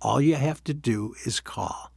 All you have to do is call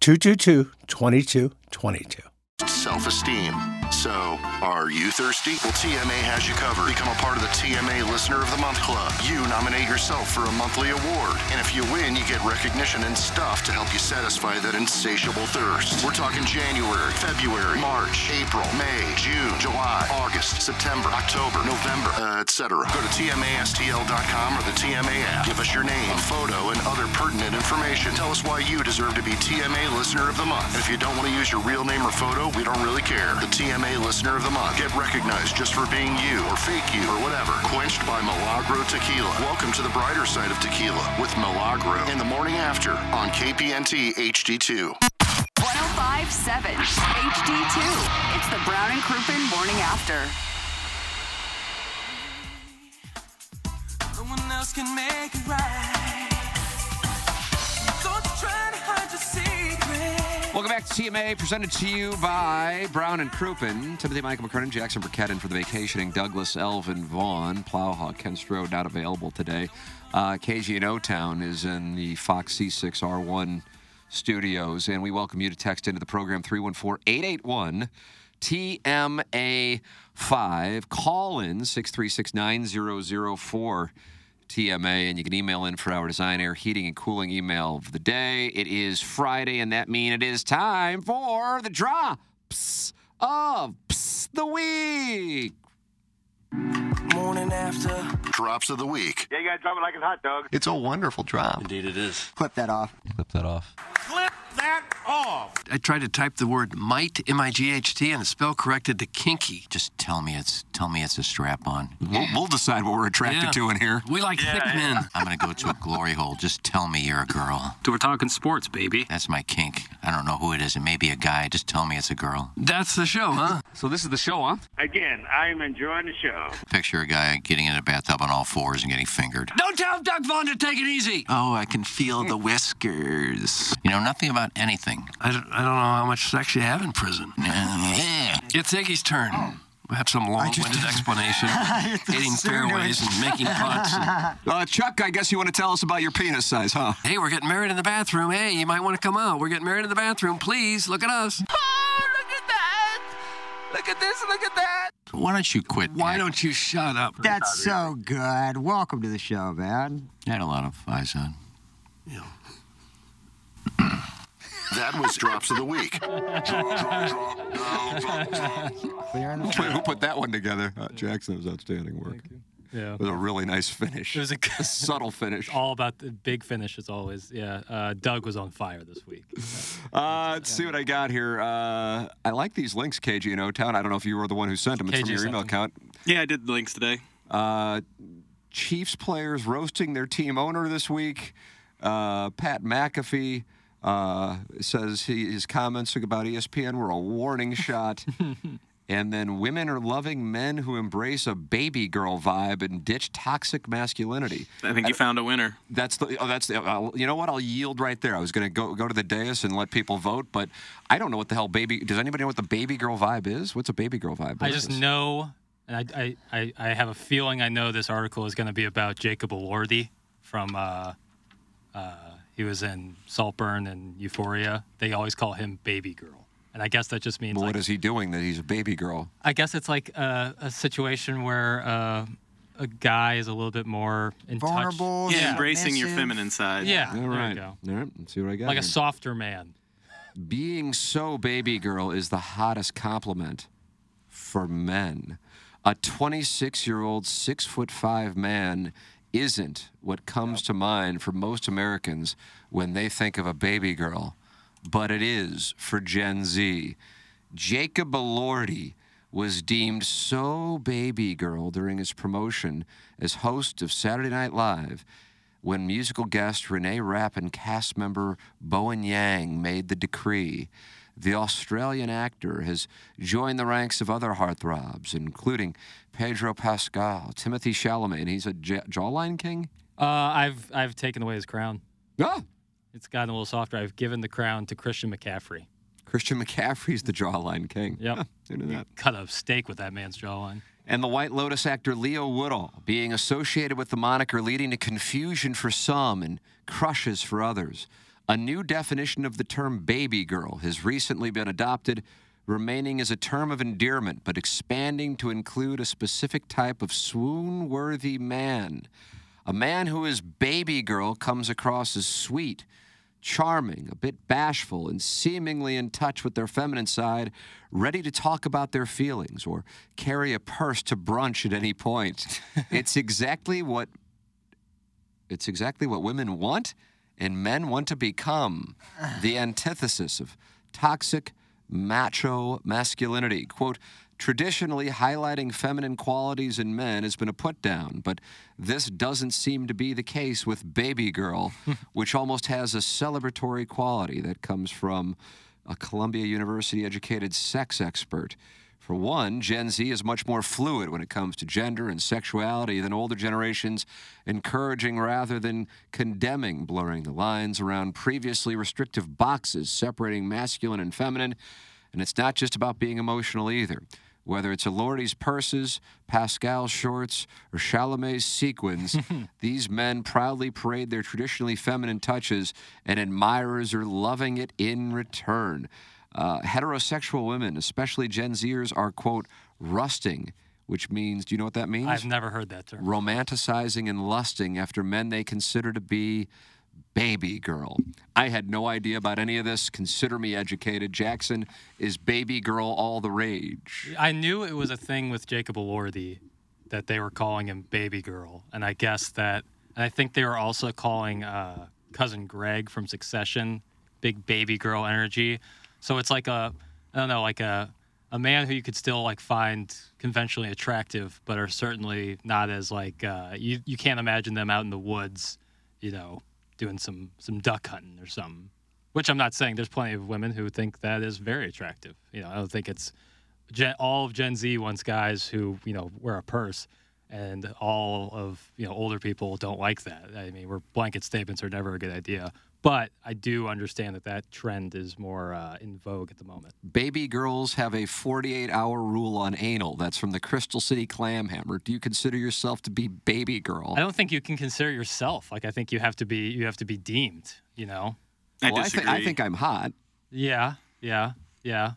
222 2222. Self esteem. So, are you thirsty? Well, TMA has you covered. Become a part of the TMA Listener of the Month Club. You nominate yourself for a monthly award. And if you win, you get recognition and stuff to help you satisfy that insatiable thirst. We're talking January, February, March, April, May, June, July, August, September, October, November, uh, etc. Go to TMASTL.com or the TMA app. Give us your name, photo, and other pertinent information. Tell us why you deserve to be TMA Listener of the Month. And if you don't want to use your real name or photo, we don't really care. The TMA Listener of the Month. Get recognized just for being you or fake you or whatever. Quenched by Milagro Tequila. Welcome to the brighter side of tequila with Milagro in the morning after on KPNT HD2. 1057 HD2. It's the Brown and Crouppen Morning After. No one else can make it right. TMA, presented to you by Brown and Crouppen. Timothy Michael McKernan, Jackson Burkett in for the vacationing. Douglas Elvin Vaughn, Plowhawk, Ken Strode not available today. Uh, KG in O Town is in the Fox C6R1 studios, and we welcome you to text into the program 314 881 TMA5. Call in 636 9004. TMA, and you can email in for our design, air, heating, and cooling email of the day. It is Friday, and that means it is time for the drops of Ps the week. Morning after. Drops of the week. Yeah, you gotta drop it like it's hot dog. It's a wonderful drop. Indeed, it is. Clip that off. Clip that off. Clip that off. I tried to type the word might, M-I-G-H-T, and the spell corrected to kinky. Just tell me it's tell me it's a strap on. We'll, we'll decide what we're attracted Yeah. to in here. We like thick men. I'm gonna go to a glory hole. Just tell me you're a girl. So we're talking sports, baby. That's my kink. I don't know who it is. It may be a guy. Just tell me it's a girl. That's the show, huh? So this is the show, huh? Again, I'm enjoying the show. Picture a guy getting in a bathtub on all fours and getting fingered. Don't tell Doug Vaughn to take it easy. Oh, I can feel the whiskers. You know nothing about anything. I don't, I don't know how much sex you have in prison. It's Iggy's turn. We'll have some long-winded explanation, hitting fairways and making putts. and- Uh, Chuck, I guess you want to tell us about your penis size, huh? hey, we're getting married in the bathroom. Hey, you might want to come out. We're getting married in the bathroom. Please look at us. Oh, look at that! Look at this! Look at that! Why don't you quit? Why Jack? don't you shut up? That's so good. Welcome to the show, man. I had a lot of eyes on. That was Drops of the Week. Who put that one together? Uh, Jackson, it was outstanding work. Yeah. It was a really nice finish. It was a, a subtle finish. all about the big finish as always. Yeah. Uh, Doug was on fire this week. Uh, let's see what I got here. Uh, I like these links, KG and O Town. I don't know if you were the one who sent them. It's from your email them. account. Yeah, I did the links today. Uh, Chiefs players roasting their team owner this week. Uh, Pat McAfee uh, says he, his comments about ESPN were a warning shot. and then women are loving men who embrace a baby girl vibe and ditch toxic masculinity. I think you found a winner. That's the. Oh, that's the. I'll, you know what? I'll yield right there. I was going to go go to the dais and let people vote, but I don't know what the hell baby. Does anybody know what the baby girl vibe is? What's a baby girl vibe? I just is? know, and I, I, I, I have a feeling I know this article is going to be about Jacob Elordi from, uh, uh, he was in Saltburn and Euphoria. They always call him Baby Girl. And I guess that just means, Well, like, what is he doing that he's a baby girl? I guess it's like a, a situation where uh, a guy is a little bit more in Vulnerable, touch. Yeah. Embracing your feminine side. Yeah. All there you right. go. All right. Let's see what I got. Like a softer man. Being so baby girl is the hottest compliment for men. A 26 year old, six foot five man isn't what comes to mind for most Americans when they think of a baby girl, but it is for Gen Z. Jacob Elordi was deemed so baby girl during his promotion as host of Saturday Night Live when musical guest Renee Rapp and cast member Bowen Yang made the decree. The Australian actor has joined the ranks of other heartthrobs, including Pedro Pascal, Timothy Chalamet, and he's a j- jawline king. Uh, I've I've taken away his crown. Ah, It's gotten a little softer. I've given the crown to Christian McCaffrey. Christian McCaffrey's the jawline king. Yep. Who knew that? Cut a steak with that man's jawline. And the White Lotus actor Leo Woodall being associated with the moniker leading to confusion for some and crushes for others. A new definition of the term baby girl has recently been adopted, remaining as a term of endearment, but expanding to include a specific type of swoon worthy man. A man who is baby girl comes across as sweet, charming, a bit bashful, and seemingly in touch with their feminine side, ready to talk about their feelings or carry a purse to brunch at any point. it's exactly what it's exactly what women want and men want to become. The antithesis of toxic macho masculinity. Quote, traditionally highlighting feminine qualities in men has been a put down, but this doesn't seem to be the case with Baby Girl, which almost has a celebratory quality that comes from a Columbia University educated sex expert. For one, Gen Z is much more fluid when it comes to gender and sexuality than older generations, encouraging rather than condemning, blurring the lines around previously restrictive boxes separating masculine and feminine. And it's not just about being emotional either. Whether it's Elordi's purses, Pascal's shorts, or Chalamet's sequins, these men proudly parade their traditionally feminine touches, and admirers are loving it in return. Uh, heterosexual women, especially Gen Zers, are, quote, rusting, which means, do you know what that means? I've never heard that term. romanticizing and lusting after men they consider to be baby girl. I had no idea about any of this. Consider me educated. Jackson is baby girl all the rage. I knew it was a thing with Jacob Elordi that they were calling him baby girl, and I guess that, and I think they were also calling uh, cousin Greg from Succession big baby girl energy. So it's like a, I don't know, like a a man who you could still like find conventionally attractive, but are certainly not as like uh, you you can't imagine them out in the woods, you know, doing some some duck hunting or something. Which I'm not saying. There's plenty of women who think that is very attractive. You know, I don't think it's Gen, all of Gen Z wants guys who you know wear a purse, and all of you know older people don't like that. I mean, we're blanket statements are never a good idea. But I do understand that that trend is more uh, in vogue at the moment. Baby girls have a 48 hour rule on anal. That's from the Crystal City Clam Hammer. Do you consider yourself to be baby girl? I don't think you can consider yourself like I think you have to be you have to be deemed. You know. I Well, I thi- I think I'm hot. Yeah, yeah, yeah.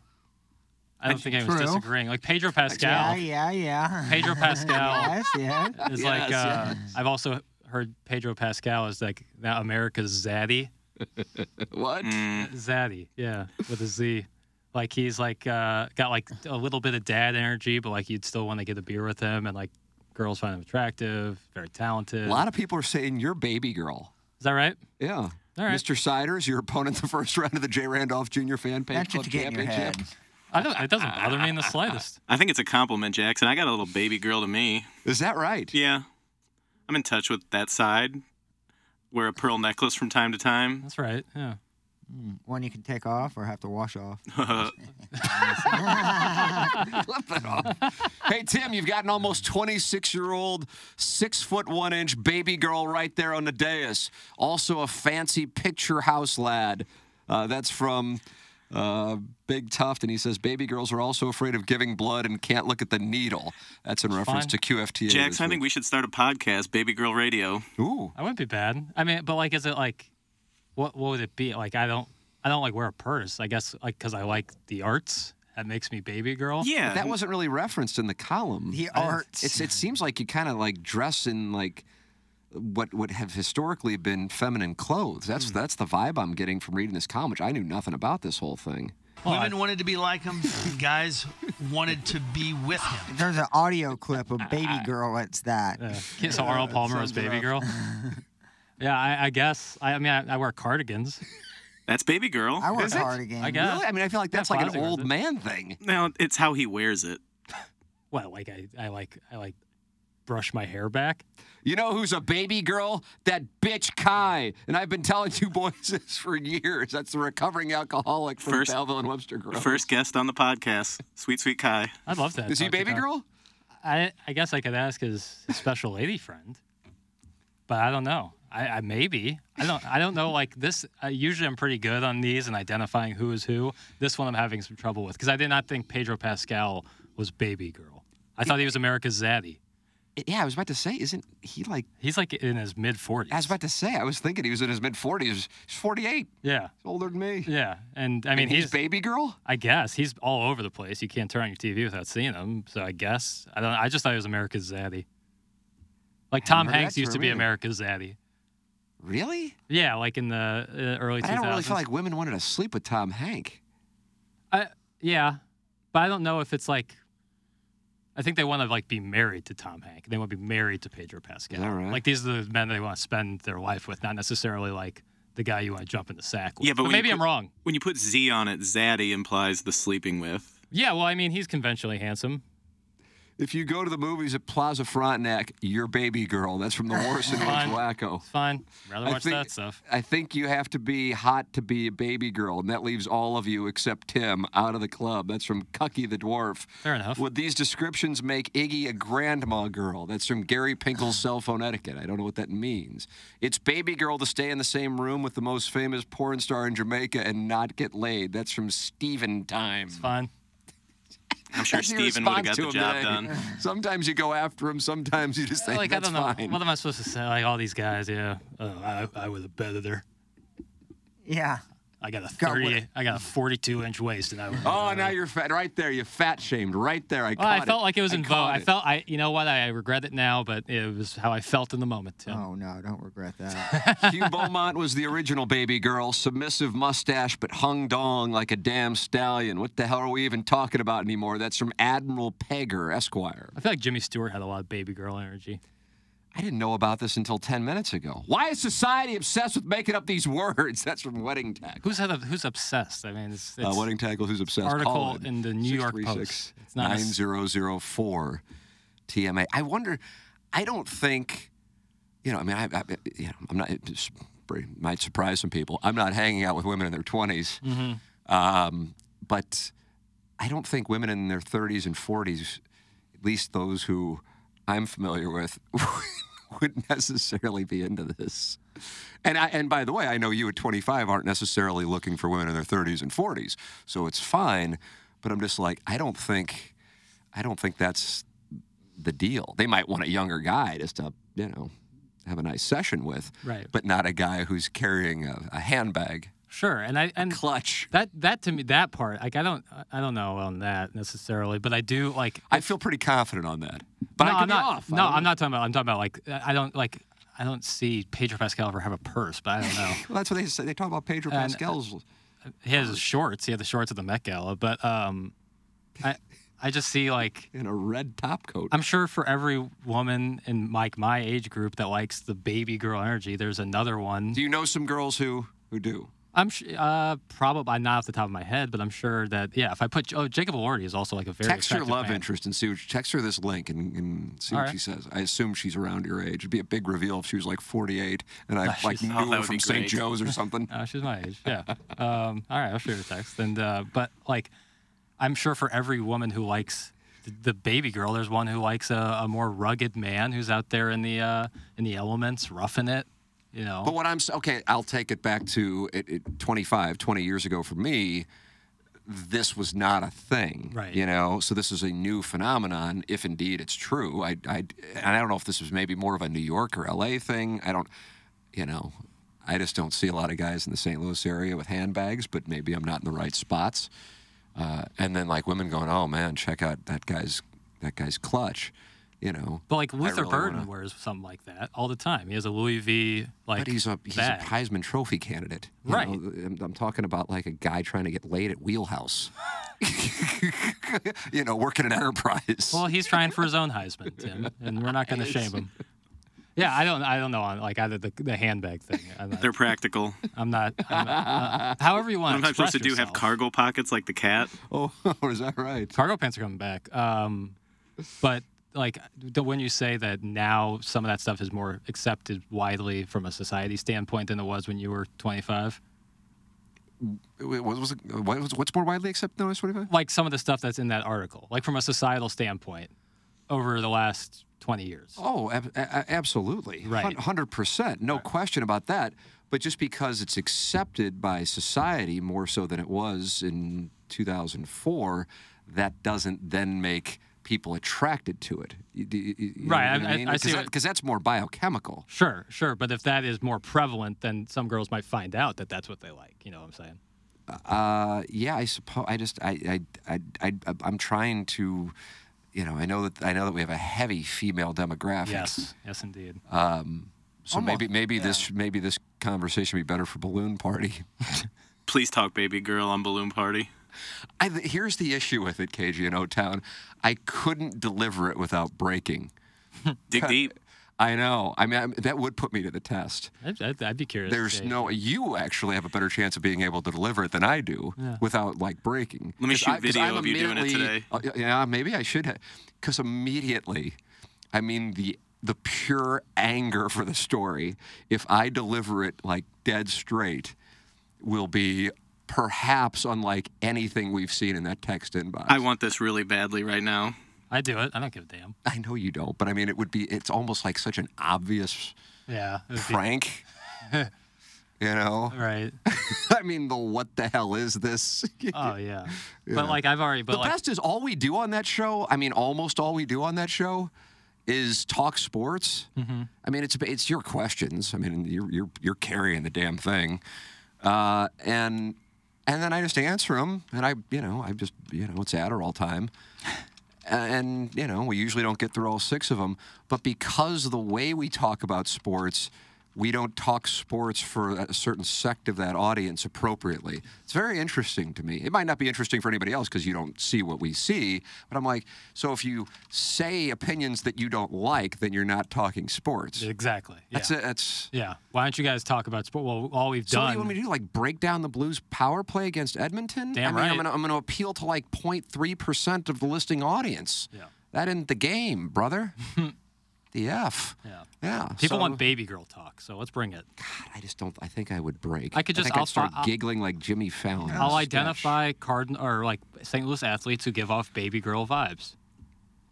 I don't That's think anyone's true. disagreeing. Like Pedro Pascal. Yeah, yeah, yeah. Pedro Pascal. yes, yes. is like Yes, uh, yes. I've also heard Pedro Pascal is like now America's Zaddy. what? Zaddy, yeah, with a Z. Like he's like uh, got like a little bit of dad energy, but like you'd still want to get a beer with him, and like girls find him attractive, very talented. A lot of people are saying you're baby girl. Is that right? Yeah. All right. Mr. Siders, your opponent in the first round of the J. Randolph Jr. Fan Page That's Club what you get in your Championship. I don't. It doesn't bother me in the slightest. I think it's a compliment, Jackson. I got a little baby girl to me. Is that right? Yeah. I'm in touch with that side. Wear a pearl necklace from time to time. That's right. Yeah. Mm, One you can take off or have to wash off. Flip it off. hey, Tim, you've got an almost 26 year old, six foot one inch baby girl right there on the dais. Also a fancy picture house lad. Uh, that's from uh, Big Tuft, and he says baby girls are also afraid of giving blood and can't look at the needle. That's in reference fine. to QFTA. this Jackson, I think we should start a podcast, Baby Girl Radio. Ooh. I wouldn't be bad. I mean, but like, is it like, what what would it be? Like, I don't I don't like wear a purse. I guess like because I like the arts. That makes me baby girl. But that wasn't really referenced in the column. The arts. It's, it seems like you kind of like dress in like what would have historically been feminine clothes. That's hmm. that's the vibe I'm getting from reading this column, which I knew nothing about this whole thing. Women wanted to be like him. guys wanted to be with him. There's an audio clip of Baby Girl. It's that. Yeah, so Arnold Palmer was Baby Girl. yeah, I, I guess. I, I mean, I, I wear cardigans. That's baby girl. I wear Is it? I guess. Really? I mean, I feel like Yeah, that's like an old it. man thing. No, it's how he wears it. Well, like I, I like, I like brush my hair back. You know who's a baby girl? That bitch Kai. And I've been telling you boys this for years. That's the recovering alcoholic from First- Belleville and Webster Grove. First guest on the podcast, Sweet Sweet Kai. I'd love to. Is he talk to baby Kai. girl? I, I guess I could ask his, his special lady friend, but I don't know. I, I maybe I don't I don't know. Like this, uh, usually I'm pretty good on these and identifying who is who. This one I'm having some trouble with because I did not think Pedro Pascal was baby girl. I thought he was America's zaddy. Yeah, I was about to say, isn't he like? He's like in his mid 40s. I was about to say, I was thinking he was in his mid 40s. He's 48. Yeah. He's older than me. Yeah, and I mean And he's baby girl. I guess he's all over the place. You can't turn on your TV without seeing him. So I guess I don't. I just thought he was America's zaddy. Like Tom Hanks used to be either. America's zaddy. Really? Yeah, like in the uh, early 2000s. I don't really feel like women wanted to sleep with Tom Hank. I, yeah, but I don't know if it's like. I think they want to like be married to Tom Hank. They want to be married to Pedro Pascal. right? Like these are the men they want to spend their life with, not necessarily like the guy you want to jump in the sack with. Yeah, but, when you maybe I'm wrong. When you put Z on it, Zaddy implies the sleeping with. Yeah, well, I mean, he's conventionally handsome. If you go to the movies at Plaza Frontenac, you're baby girl. That's from the Morrison Fine. Wacko. It's fine. Rather I watch think- that stuff. I think you have to be hot to be a baby girl, and that leaves all of you except Tim out of the club. That's from Cucky the Dwarf. Fair enough. Would these descriptions make Iggy a grandma girl? That's from Gary Pinkel's cell phone etiquette. I don't know what that means. It's baby girl to stay in the same room with the most famous porn star in Jamaica and not get laid. That's from Steven Time. It's fine. I'm sure Steven would have got the to job him done. today. Sometimes you go after him, sometimes you just think like that's I don't know. fine. What am I supposed to say? Like all these guys, yeah. Oh, I, I was a better. Yeah. I got a Got 30. I got a 42 inch waist, and I. Was, Oh, now you're fat. Right there, you fat shamed. Right there, I Well, I felt it. like it was I in vogue. I felt I, you know what? I regret it now, but it was how I felt in the moment. Tim. Oh no, don't regret that. Hugh Beaumont was the original baby girl, submissive mustache, but hung dong like a damn stallion. What the hell are we even talking about anymore? That's from Admiral Pegger, Esquire. I feel like Jimmy Stewart had a lot of baby girl energy. I didn't know about this until 10 minutes ago. Why is society obsessed with making up these words? That's from Wedding Tackle. Who's had a, who's obsessed? I mean, it's, it's Uh, Wedding Tackle, who's obsessed? article in. in the New York Post. It's not 9004 TMA. I wonder, I don't think, you know, I mean, I, I you know, I'm not, it might surprise some people. I'm not hanging out with women in their 20s. Mm-hmm. Um, but I don't think women in their 30s and 40s, at least those who I'm familiar with, would necessarily be into this. And I, and by the way, I know you at 25 aren't necessarily looking for women in their 30s and 40s, so it's fine. But I'm just like, I don't think, I don't think that's the deal. They might want a younger guy just to, you know, have a nice session with, Right. But not a guy who's carrying a, a handbag. Sure, and I and clutch that that to me that part like I don't I don't know on that necessarily, but I do like I feel pretty confident on that. But no, I am not. off. No, I'm know. not talking about. I'm talking about like I don't like I don't see Pedro Pascal ever have a purse, but I don't know. Well, that's what they say. They talk about Pedro And, uh, Pascal's. he has his shorts. He had the shorts at the Met Gala, but um, I I just see like in a red top coat. I'm sure for every woman in like my age group that likes the baby girl energy, there's another one. Do you know some girls who who do? I'm sh- uh probably not off the top of my head, but I'm sure that yeah. If I put oh Jacob Elordi is also like a very text her love man. interest and see what text her this link and, and see All what right. she says. I assume she's around your age. It'd be a big reveal if she was like 48 and I Ah, like knew oh, her from St. Joe's or something. Uh, she's my age. Yeah. um, all right, I'll shoot her a text. And uh, but like, I'm sure for every woman who likes the, the baby girl, there's one who likes a, a more rugged man who's out there in the uh, in the elements, roughing it. You know. But what I'm okay, I'll take it back to it, it, 25, 20 years ago for me. This was not a thing, Right. You know, so this is a new phenomenon, if indeed it's true. I, I, and I don't know if this was maybe more of a New York or LA thing. I don't, you know, I just don't see a lot of guys in the St. Louis area with handbags, but maybe I'm not in the right spots. Uh, and then like women going, "Oh man, check out that guy's that guy's clutch." You know. But like I Luther really Burden wanna- wears something like that all the time. He has a Louis V like but he's a he's bag. a Heisman Trophy candidate. you Right. know. I'm, I'm talking about like a guy trying to get laid at Wheelhouse. you know, working an Enterprise. Well, he's trying for his own Heisman, Tim, and we're not going to shame him. Yeah, I don't. I don't know on like either the, the handbag thing. I'm not, They're practical. I'm not. I'm not uh, however you want. What am I supposed to do? Have cargo pockets like the cat? Oh, is that right? Cargo pants are coming back. Um, but like when you say that now some of that stuff is more accepted widely from a society standpoint than it was when you were 25. What was, it- what was what's more widely accepted now? 25? Like some of the stuff that's in that article, like from a societal standpoint, over the last 20 years. Oh, ab- a- absolutely. Right. Hundred percent, no question about that. But just because it's accepted by society more so than it was in 2004, that doesn't then make people attracted to it. You- you- you Right, what I- I- mean? I see Because what- because that's more biochemical. Sure, sure. But if that is more prevalent, then some girls might find out that that's what they like. You know what I'm saying? Uh, yeah, I suppose. I just, I, I, I, I, I'm trying to, you know, I know that I know that we have a heavy female demographic. Yes, yes, indeed. Um, so Almost, maybe, maybe this, maybe this conversation would be better for balloon party. Please talk, baby girl, on balloon party. I, here's the issue with it, KG in O Town. I couldn't deliver it without breaking. Dig deep. I know. I mean, I, that would put me to the test. I'd, I'd, I'd be curious. There's no. You actually have a better chance of being able to deliver it than I do Yeah. without like breaking. Let me shoot I- video of you doing it today. uh, yeah, maybe I should. Because immediately, I mean the the pure anger for the story. If I deliver it like dead straight, will be perhaps unlike anything we've seen in that text inbox. I want this really badly right now. I do it. I don't give a damn. I know you don't, but I mean, it would be. It's almost like such an obvious Yeah. it would be- prank. you know, Right. I mean, the what the hell is this? Oh yeah. Yeah. But like I've already. But the like, best is all we do on that show. I mean, almost all we do on that show is talk sports. Mm-hmm. I mean, it's it's your questions. I mean, you're you're you're carrying the damn thing, uh, and and then I just answer them, and I you know I just you know it's Adderall time. And you know we usually don't get through all six of them, but because of the way we talk about sports, we don't talk sports for a certain sect of that audience appropriately. It's very interesting to me. It might not be interesting for anybody else because you don't see what we see, but I'm like, so if you say opinions that you don't like, then you're not talking sports. exactly. Yeah. That's it. That's Yeah. Why don't you guys talk about sport? Well, all we've done? so. What do you want me to do? Like break down the Blues' power play against Edmonton? Damn I mean, right. I'm gonna, I'm gonna appeal to like 0.3 percent of the listing audience. Yeah. That isn't the game, brother. the F. Yeah. Yeah. People so- want baby girl talk, so let's bring it. God, I just don't. I think I would break. I could just- I'll I'd start I'll- giggling like Jimmy Fallon. I'll identify card or like St. Louis athletes who give off baby girl vibes.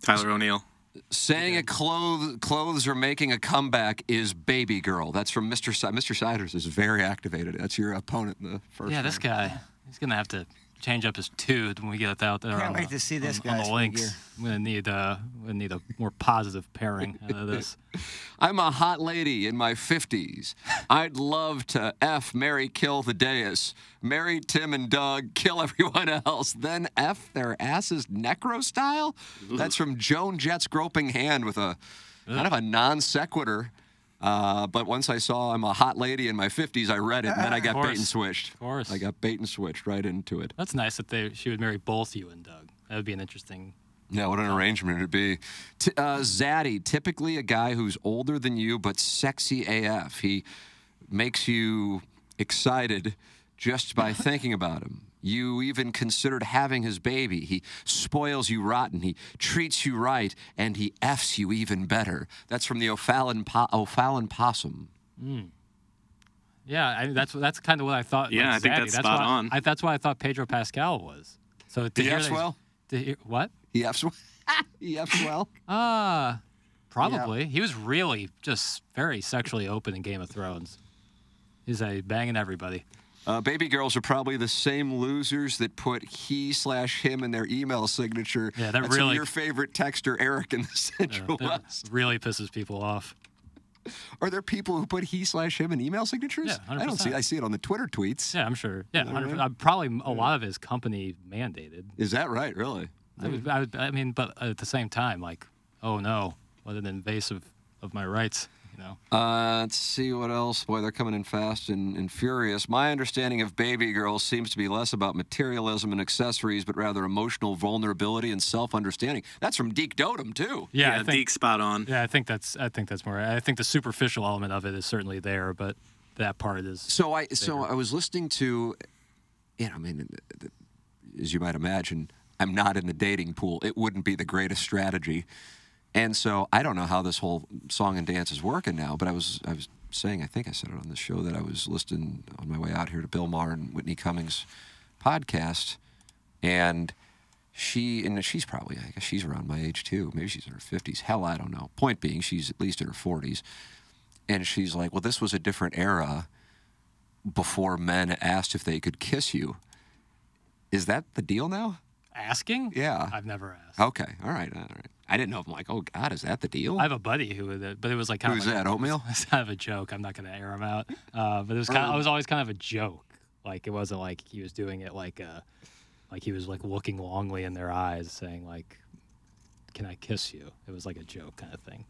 Tyler O'Neill. Saying a clothes clothes are making a comeback is baby girl. That's from Mr. Si- Mr. Siders is very activated. That's your opponent in the first. yeah, this guy, he's gonna have to change up his tune when we get it out there. Can't on wait the, to see this on, on guy's the links. figure. I'm gonna need uh, we need a more positive pairing out of this. I'm a hot lady in my 50s. I'd love to F, Mary, kill the dais, marry Tim and Doug, kill everyone else, then F their asses necro style? That's from Joan Jett's groping hand with a kind of a non sequitur. Uh, but once I saw I'm a hot lady in my 50s, I read it, and then I got bait and switched. Of course. I got bait and switched right into it. That's nice that they she would marry both you and Doug. That would be an interesting. Yeah, what an arrangement it'd be. T- uh, Zaddy, typically a guy who's older than you but sexy AF. He makes you excited just by thinking about him. You even considered having his baby. He spoils you rotten. He treats you right, and he f's you even better. That's from the O'Fallon, po- O'Fallon possum. Mm. Yeah, I, that's that's kind of what I thought. Yeah, with I think Zaddy. that's spot why, on. I, that's why I thought Pedro Pascal was. So to He hear F's that well? to hear, what? He f's, he f's well. Uh probably. He was really just very sexually open in Game of Thrones. He's a banging everybody. Uh, baby girls are probably the same losers that put he slash him in their email signature. Yeah, that That's really- your favorite texter, Eric, in the Central That West. really pisses people off. Are there people who put he slash him in email signatures? Yeah, I don't see. 100%. I see it on the Twitter tweets. Yeah, I'm sure. Yeah, Is that 100%. right? uh, probably a lot of his company mandated. Is that right? Really? I, would, I, would, I mean, but at the same time, like oh no, what an invasive of my rights. You know. Uh, let's see what else. Boy, they're coming in fast and, and furious. My understanding of baby girls seems to be less about materialism and accessories, but rather emotional vulnerability and self-understanding. That's from Deke Dotem too. Yeah, I Yeah, think- Deke spot on. Yeah, I think that's I think that's more. I think the superficial element of it is certainly there, but that part is. So I so I was listening to, you know, I mean, as you might imagine, I'm not in the dating pool. It wouldn't be the greatest strategy, and so I don't know how this whole song and dance is working now. But I was I was saying, I think I said it on the show that I was listening on my way out here to Bill Maher and Whitney Cummings podcast, and she and she's probably I guess she's around my age too. Maybe she's in her 50s. Hell, I don't know. Point being, she's at least in her 40s. And she's like, well, this was a different era before men asked if they could kiss you. Is that the deal now? Asking? Yeah. I've never asked. Okay. All right. All right. I didn't know if I'm like, oh God, is that the deal? I have a buddy who but it was like kind Who's of like that, Oatmeal? It's kind of a joke. I'm not going to air him out, uh, but it was kind of, it was always kind of a joke. Like it wasn't like he was doing it like uh like he was like looking longly in their eyes, saying like, "Can I kiss you?" It was like a joke kind of thing.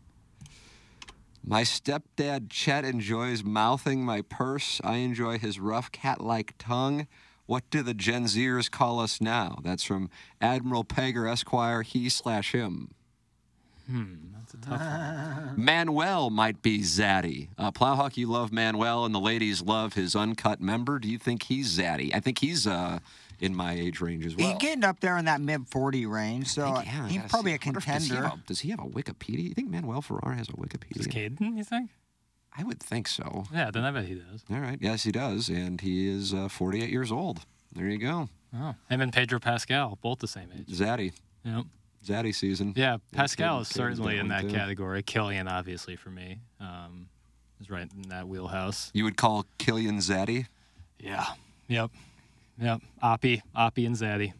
My stepdad Chet enjoys mouthing my purse. I enjoy his rough cat-like tongue. What do the Gen Zers call us now? That's from Admiral Pager Esquire, he slash him. Hmm, that's a tough one. Manuel might be zaddy. Uh, Plowhawk, you love Manuel, and the ladies love his uncut member. Do you think he's zaddy? I think he's uh, in my age range as well. He's getting up there in that mid 40 range, so I think, yeah, I probably see. a I wonder if- Does he, have contender. a, does he have a Wikipedia? You think Manuel Ferrara has a Wikipedia? Is Caden, you think? I would think so. Yeah, then I bet he does. All right. Yes, he does. And he is uh, 48 years old. There you go. Oh, him and Pedro Pascal, both the same age. Zaddy. Yep. Zaddy season. Yeah, Pascal is certainly in that too. category. Cillian, obviously, for me, um, is right in that wheelhouse. You would call Cillian Zaddy? Yeah. Yep. Yep. Oppie, Oppie, and Zaddy.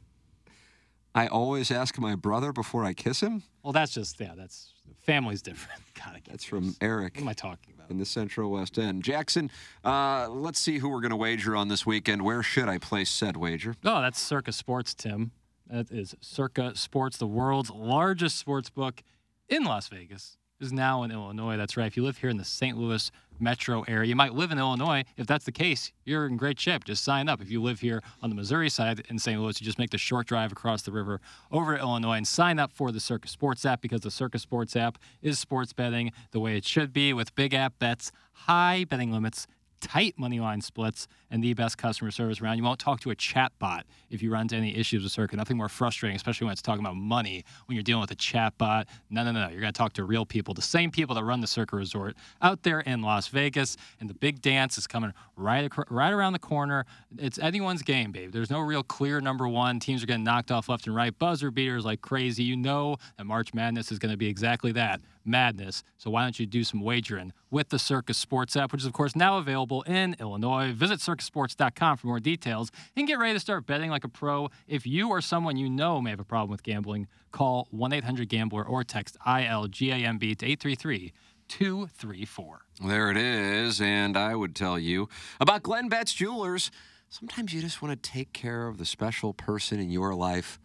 I always ask my brother before I kiss him. Well, that's just yeah. That's family's different. Gotta get That's from Eric. What am I talking about? In the Central West End. Jackson, uh, let's see who we're going to wager on this weekend. Where should I place said wager? Oh, that's Circa Sports, Tim. That is Circa Sports, the world's largest sports book in Las Vegas. Is now in Illinois. That's right. If you live here in the St. Louis metro area, you might live in Illinois. If that's the case, you're in great shape. Just sign up. If you live here on the Missouri side in St. Louis, you just make the short drive across the river over to Illinois and sign up for the Circa Sports app because the Circa Sports app is sports betting the way it should be with big app bets, high betting limits, tight money line splits, and the best customer service around. You won't talk to a chat bot if you run into any issues with Circa. Nothing more frustrating, especially when it's talking about money, when you're dealing with a chat bot. No, no, no. You're going to talk to real people, the same people that run the Circa Resort out there in Las Vegas. And the big dance is coming right, right around the corner. It's anyone's game, babe. There's no real clear number one. Teams are getting knocked off left and right. Buzzer beaters like crazy. You know that March Madness is going to be exactly that madness. So why don't you do some wagering with the Circa Sports app, which is, of course, now available in Illinois. Visit circasports.com for more details and get ready to start betting like a pro. If you or someone you know may have a problem with gambling, call 1 800 Gambler or text ILGAMB to 833 234. There it is. And I would tell you about Glenn Betz Jewelers. Sometimes you just want to take care of the special person in your life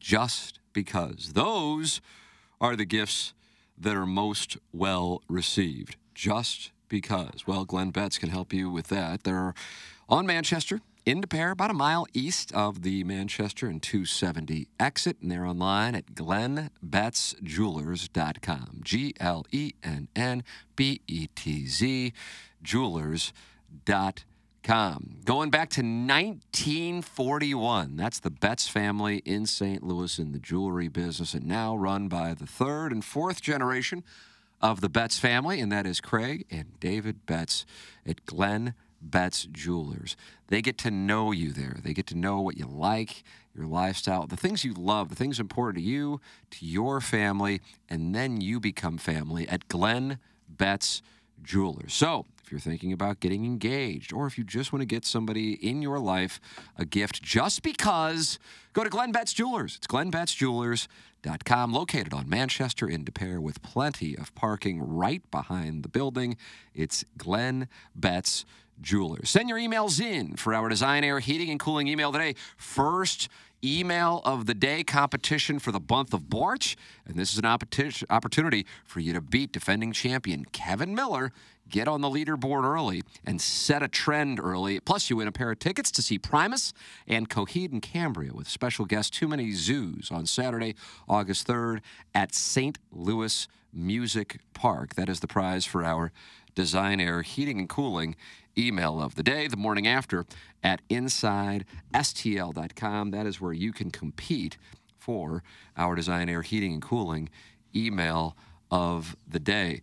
just because. Those are the gifts that are most well received. Just because. Well, Glenn Betz can help you with that. They're on Manchester, in Des Peres, about a mile east of the Manchester and 270 exit, and they're online at glennbetzjewelers.com. G L E N N B E T Z jewelers.com. Going back to 1941, that's the Betz family in St. Louis in the jewelry business, and now run by the third and fourth generation of the Betz family, and that is Craig and David Betz at Glenn Betz Jewelers. They get to know you there. They get to know what you like, your lifestyle, the things you love, the things important to you, to your family, and then you become family at Glenn Betz Jewelers. So, if you're thinking about getting engaged, or if you just want to get somebody in your life a gift just because, go to Glenn Betz Jewelers. It's glennbetzjewelers.com, located on Manchester in Des Peres with plenty of parking right behind the building. It's Glenn Betz Jewelers. Send your emails in for our Design Air Heating and Cooling email today. First email of the day competition for the month of March. And this is an opportunity for you to beat defending champion Kevin Miller. Get on the leaderboard early and set a trend early. Plus, you win a pair of tickets to see Primus and Coheed and Cambria with special guest Too Many Zoos on Saturday, August 3rd at St. Louis Music Park. That is the prize for our Design Air Heating and Cooling email of the day, the morning after at InsideSTL.com. That is where you can compete for our Design Air Heating and Cooling email of the day.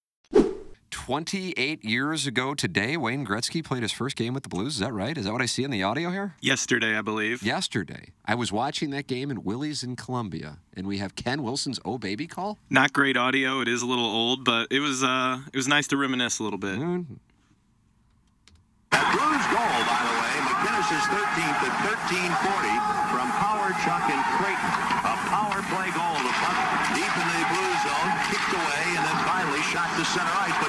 28 years ago today, Wayne Gretzky played his first game with the Blues. Is that right? Is that what I see in the audio here? Yesterday, I believe. Yesterday. I was watching that game in Willie's in Columbia, and we have Ken Wilson's Oh Baby call. Not great audio. It is a little old, but it was uh, it was nice to reminisce a little bit. Mm-hmm. Blues goal, by the way. McInnes is 13th at 1340 from Power, Chuck, and Creighton. A power play goal. The puck deep in the blue zone, kicked away, and then finally shot to center ice.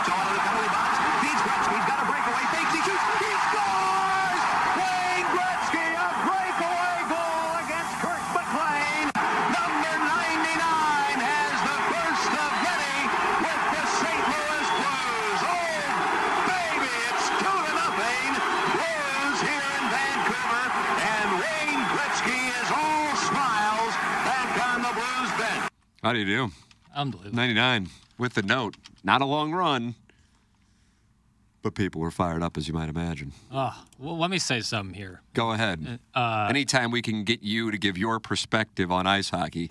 How do you do? Unbelievable. 99 with the note. Not a long run, but people were fired up, as you might imagine. Oh, well, let me say something here. Go ahead. Uh, Anytime we can get you to give your perspective on ice hockey,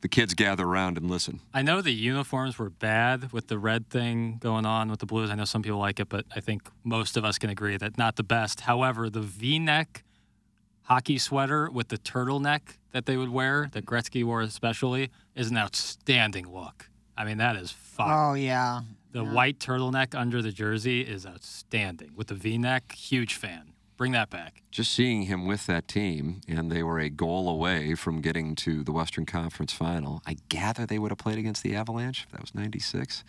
the kids gather around and listen. I know the uniforms were bad with the red thing going on with the Blues. I know some people like it, but I think most of us can agree that not the best. However, the V-neck hockey sweater with the turtleneck that they would wear, that Gretzky wore especially, is an outstanding look. I mean, that is fun. Oh, yeah. The white turtleneck under the jersey is outstanding. With the V-neck, huge fan. Bring that back. Just seeing him with that team, and they were a goal away from getting to the Western Conference final. I gather they would have played against the Avalanche if that was 96.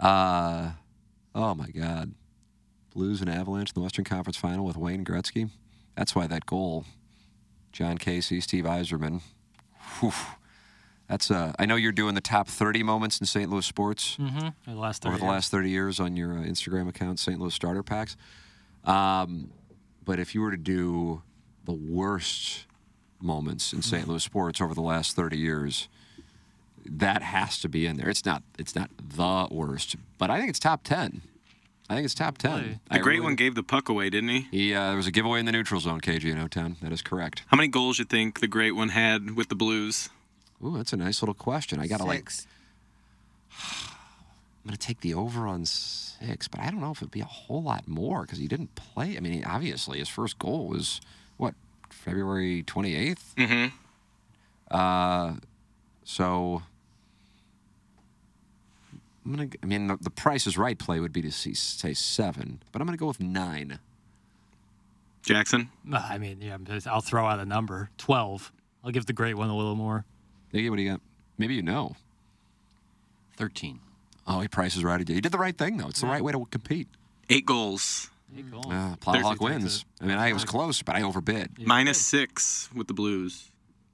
Uh, oh, my God. Blues and Avalanche in the Western Conference final with Wayne Gretzky. That's why that goal, Jon Casey, Steve Yzerman. Whew, that's uh, I know you're doing the top 30 moments in St. Louis sports Mm-hmm. The last over 30 the last 30 years on your uh, Instagram account, St. Louis Starter Packs. Um, but if you were to do the worst moments in St. Louis sports over the last 30 years, that has to be in there. It's not. It's not the worst, but I think it's top 10. I think it's top 10. The great one gave the puck away, didn't he? He, uh, there was a giveaway in the neutral zone, KG in O Town. That is correct. How many goals you think the great one had with the Blues? Ooh, that's a nice little question. I got to like. I'm going to take the over on six, but I don't know if it'd be a whole lot more because he didn't play. I mean, he, obviously, his first goal was what February 28th. Mm-hmm. Uh, so I'm gonna. I mean, the, the Price is Right play would be to see, say seven, but I'm gonna go with nine. Jackson? I mean, yeah, I'll throw out a number 12. I'll give the great one a little more. Iggy, what do you got? Maybe you know. 13. Oh, he prices is Right again. He did the right thing though. It's the right way to compete. Eight goals. Eight goals. Uh, Plowhawk wins. I mean, I was close, but I overbid. Minus six with the Blues.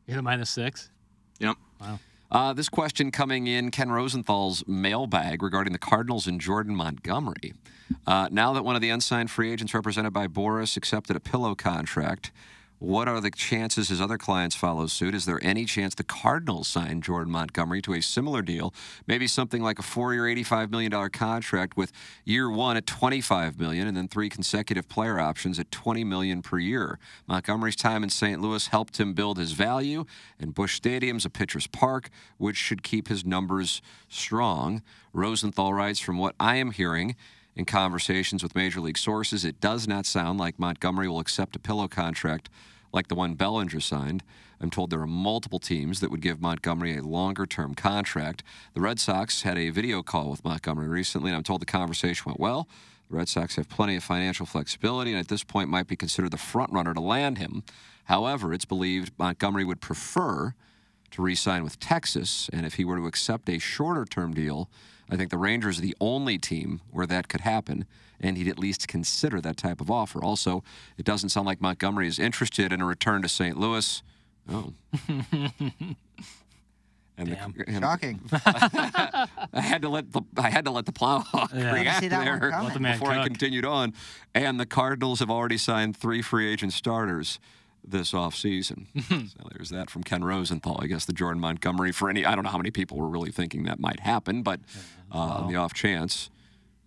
You hit a minus six? Yep. Wow. Uh, this question coming in Ken Rosenthal's mailbag regarding the Cardinals and Jordan Montgomery. Uh, now that one of the unsigned free agents represented by Boras accepted a pillow contract, what are the chances his other clients follow suit? Is there any chance the Cardinals sign Jordan Montgomery to a similar deal, maybe something like a four-year, $85 million contract with year one at 25 million and then three consecutive player options at 20 million per year? Montgomery's time in St. Louis helped him build his value, and Busch Stadium's a pitcher's park, which should keep his numbers strong. Rosenthal writes, from what I am hearing, in conversations with major league sources, it does not sound like Montgomery will accept a pillow contract like the one Bellinger signed. I'm told there are multiple teams that would give Montgomery a longer term contract. The Red Sox had a video call with Montgomery recently, and I'm told the conversation went well. The Red Sox have plenty of financial flexibility and at this point might be considered the front runner to land him. However, it's believed Montgomery would prefer to re sign with Texas, and if he were to accept a shorter term deal, I think the Rangers are the only team where that could happen, and he'd at least consider that type of offer. Also, it doesn't sound like Montgomery is interested in a return to St. Louis. Oh. And the- and- Shocking. I had to let the I had to let the plowhawk Yeah. react See that one there the man before I continued on. And the Cardinals have already signed three free agent starters this offseason. so there's that from Ken Rosenthal. I guess the Jordan Montgomery for any I don't know how many people were really thinking that might happen, but uh, on the off chance.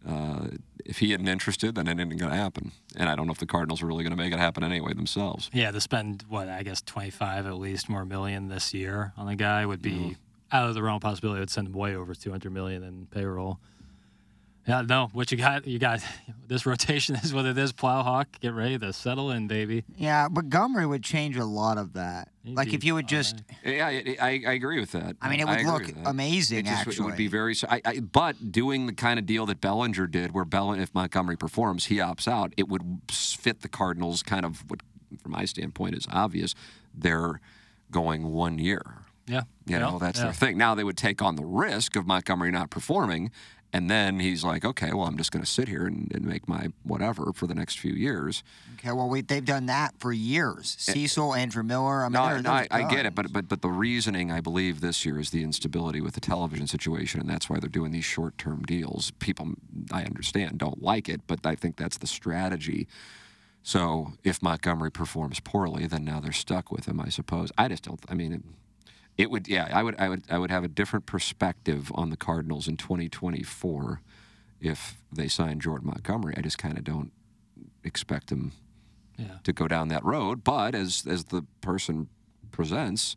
Uh, if he isn't interested, then it isn't going to happen. And I don't know if the Cardinals are really going to make it happen anyway themselves. Yeah, to spend what I guess twenty five at least more million this year on the guy would be out of the realm of possibility. It would send him way over two hundred million in payroll. Yeah, no, what you got? You got this rotation is what it is. Plowhawk, get ready to settle in, baby. Yeah, Montgomery would change a lot of that. Like if you would just, Yeah, I, I, I agree with that. I mean, it would look amazing, It just would- It would be very. I, I, but doing the kind of deal that Bellinger did, where Bellinger, if Montgomery performs, he opts out. It would fit the Cardinals. Kind of what, from my standpoint, is obvious. They're going one year. Yeah, You know, Yeah, that's yeah. their thing. Now they would take on the risk of Montgomery not performing, and then he's like, okay, well, I'm just going to sit here and, and make my whatever for the next few years. okay, well, we, they've done that for years. Eh, Cecil, Andrew Miller. I mean, No, no, I, I get it, but but but the reasoning I believe this year is the instability with the television situation, and that's why they're doing these short-term deals. People, I understand, don't like it, but I think that's the strategy. So if Montgomery performs poorly, then now they're stuck with him. I suppose. I just don't. I mean, it, it would. Yeah, I would. I would. I would have a different perspective on the Cardinals in 2024 if they sign Jordan Montgomery. I just kind of don't expect them Yeah. to go down that road. But as as the person presents,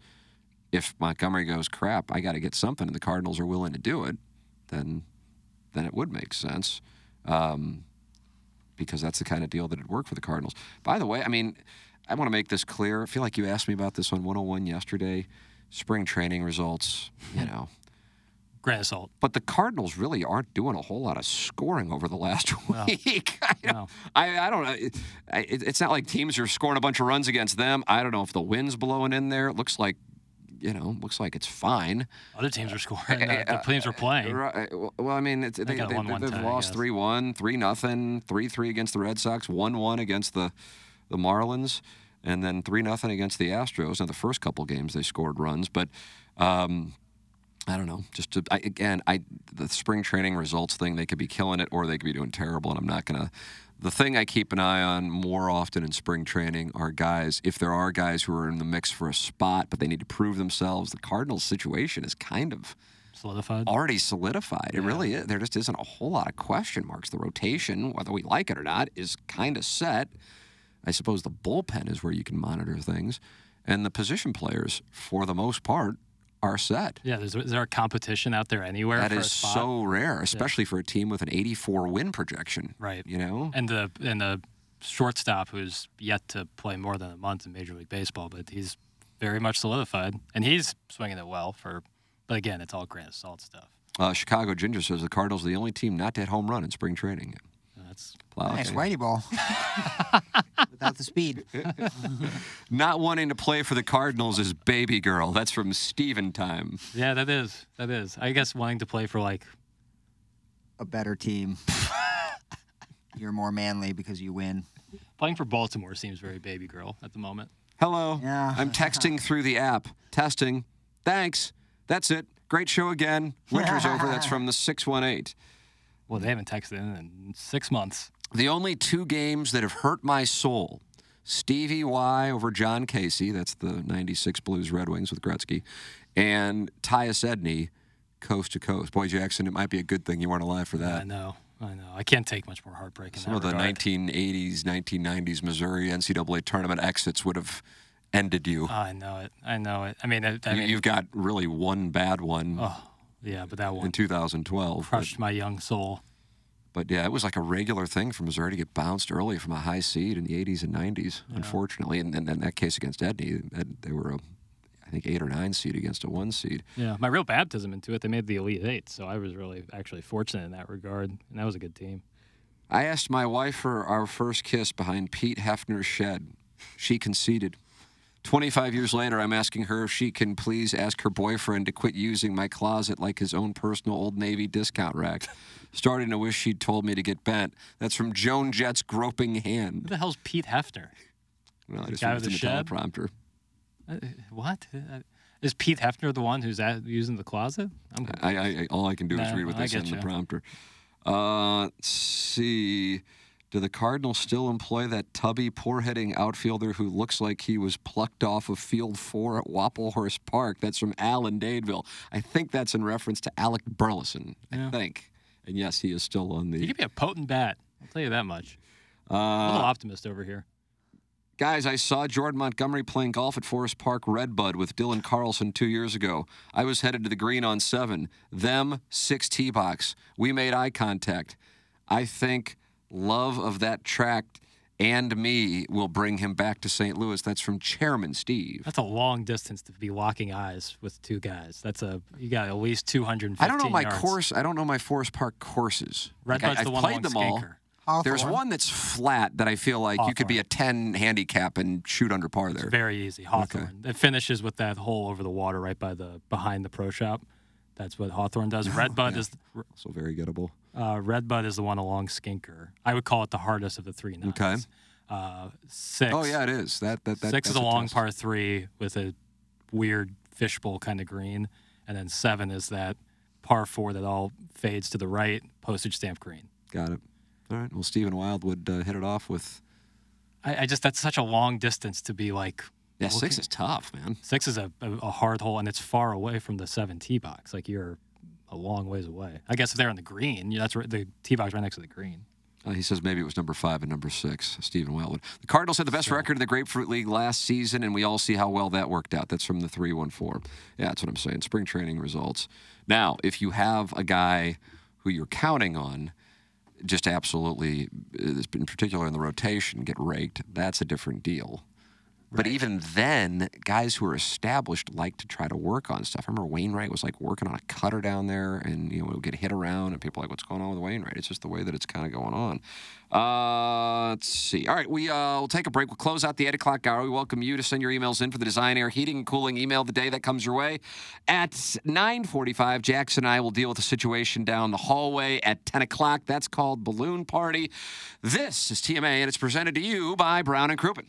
if Montgomery goes crap, I got to get something, and the Cardinals are willing to do it, then then it would make sense. Um, because that's the kind of deal that would work for the Cardinals. By the way, I mean, I want to make this clear. I feel like you asked me about this on 101 yesterday. Spring training results, you hmm. know. Grain of salt. But the Cardinals really aren't doing a whole lot of scoring over the last week. I, don't- I, I don't know. It, it- it's not like teams are scoring a bunch of runs against them. I don't know if the wind's blowing in there. It looks like, you know, looks like it's fine. Other teams are scoring. Eh, the, eh, the eh, teams are playing. Right. Well, I mean, they, They they, got a 1-1 have tie, lost guess. 3 1, 3 nothing, 3 3 against the Red Sox, 1 1 against the, the Marlins, and then 3 nothing against the Astros. Now, the first couple games they scored runs, but um, I don't know. Just to, I, again, I the spring training results thing, they could be killing it or they could be doing terrible, and I'm not going to. The thing I keep an eye on more often in spring training are guys, if there are guys who are in the mix for a spot, but they need to prove themselves. The Cardinals' situation is kind of solidified. Already solidified. It really is. There just isn't a whole lot of question marks. The rotation, whether we like it or not, is kind of set. I suppose the bullpen is where you can monitor things. And the position players, for the most part, are set. Yeah, there's, is there a competition out there anywhere? That for a spot? so rare, Yeah. especially for a team with an 84 win projection. Right. You know? And the and the shortstop who's yet to play more than a month in Major League Baseball, but he's very much solidified, and he's swinging it well. For, but again, it's all grain of salt stuff. Uh, Chicago Ginger says the Cardinals are the only team not to hit home run in spring training. That's Plow Nice whitey ball. Without the speed. Not wanting to play for the Cardinals is baby girl. That's from Steven time. Yeah, that is that is. I guess wanting to play for like A better team. You're more manly because you win. playing for Baltimore seems very baby girl at the moment. Hello. Yeah. I'm texting through the app. Testing. Thanks. That's it. Great show again. Winter's over. That's from the 618. Well, they haven't texted in in six months. The only two games that have hurt my soul Stevie Y over Jon Casey. That's the 96 Blues Red Wings with Gretzky. And Tyus Edney, coast to coast. Boy, Jackson, it might be a good thing you weren't alive for that. I know, I know. I can't take much more heartbreak Some of the regard. 1980s, 1990s Missouri NCAA tournament exits would have ended you. I know it. I know it. I mean, I, I you mean, you've got really one bad one Oh, yeah, but that one in one 2012. but- crushed my young soul. But yeah, it was like a regular thing for Missouri to get bounced early from a high seed in the 80s and 90s, unfortunately. And, and in that case against Edney, they were, a, I think, eight or nine seed against a one seed. Yeah, my real baptism into it, they made the Elite Eight, so I was really actually fortunate in that regard, and that was a good team. I asked my wife for our first kiss behind Pete Hefner's shed. She conceded. 25 years later, I'm asking her if she can please ask her boyfriend to quit using my closet like his own personal Old Navy discount rack. Starting to wish she'd told me to get bent. That's from Joan Jett's groping hand. Who the hell's Pete Hefner? Well, I The just guy with the teleprompter. Uh, what? Uh, Is Pete Hefner the one who's at, using the closet? I'm I, I, I all I can do is read what they said in the prompter. Uh, let's see. Do the Cardinals still employ that tubby, poor heading outfielder who looks like he was plucked off of Field Four at Wapelhorst Park? That's from Alan Dadeville. I think that's in reference to Alec Burleson. I think. And yes, he is still on the. He could be a potent bat. I'll tell you that much. Uh, a little optimist over here. Guys, I saw Jordan Montgomery playing golf at Forest Park Redbud with Dylan Carlson two years ago. I was headed to the green on seven. Them, six tee box. We made eye contact. I think love of that tract and me will bring him back to St. Louis. That's from Chairman Steve. That's a long distance to be locking eyes with two guys. That's a you got at least 215 I don't know my yards. course. I don't know my Forest Park courses. Red Like, Bud's I, the I've one played along them all. Skinker. There's one that's flat that I feel like you could be a 10 handicap and shoot under par there. It's very easy. Hawthorne. It finishes with that hole over the water right by the behind the pro shop. That's what Hawthorne does. Red Bud Yeah. is So very gettable. Uh, Red Bud is the one along Skinker. I would call it the hardest of the three nines. Okay. Uh, six. Oh yeah, it is. That that, that six is a long test. par three with a weird fishbowl kind of green, and then seven is that par four that all fades to the right, postage stamp green. Got it. All right. Well, Stephen Wildwood uh, hit it off with. I, I just that's such a long distance to be like. Yeah, six looking- is tough, man. Six is a, a, a hard hole, and it's far away from the seven tee box. Like you're a long ways away. I guess if they're on the green, yeah, that's right, the tee box right next to the green. Uh, he says maybe it was number five and number six, Stephen Wildwood. The Cardinals had the best record in the Grapefruit League last season, and we all see how well that worked out. That's from the 314. Yeah, that's what I'm saying. Spring training results. Now, if you have a guy who you're counting on, just absolutely, uh, in particular in the rotation, get raked, that's a different deal. But even then, guys who are established like to try to work on stuff. I remember Wainwright was like working on a cutter down there, and you know it would get hit around, and people are like, "What's going on with Wainwright?" It's just the way that it's kind of going on. Uh, let's see. All right, we uh, will take a break. We'll close out the eight o'clock hour. We welcome you to send your emails in for the Design Air Heating and Cooling email the day that comes your way at nine forty-five. Jackson and I will deal with the situation down the hallway at ten o'clock. That's called Balloon Party. This is TMA, and it's presented to you by Brown and Crouppen.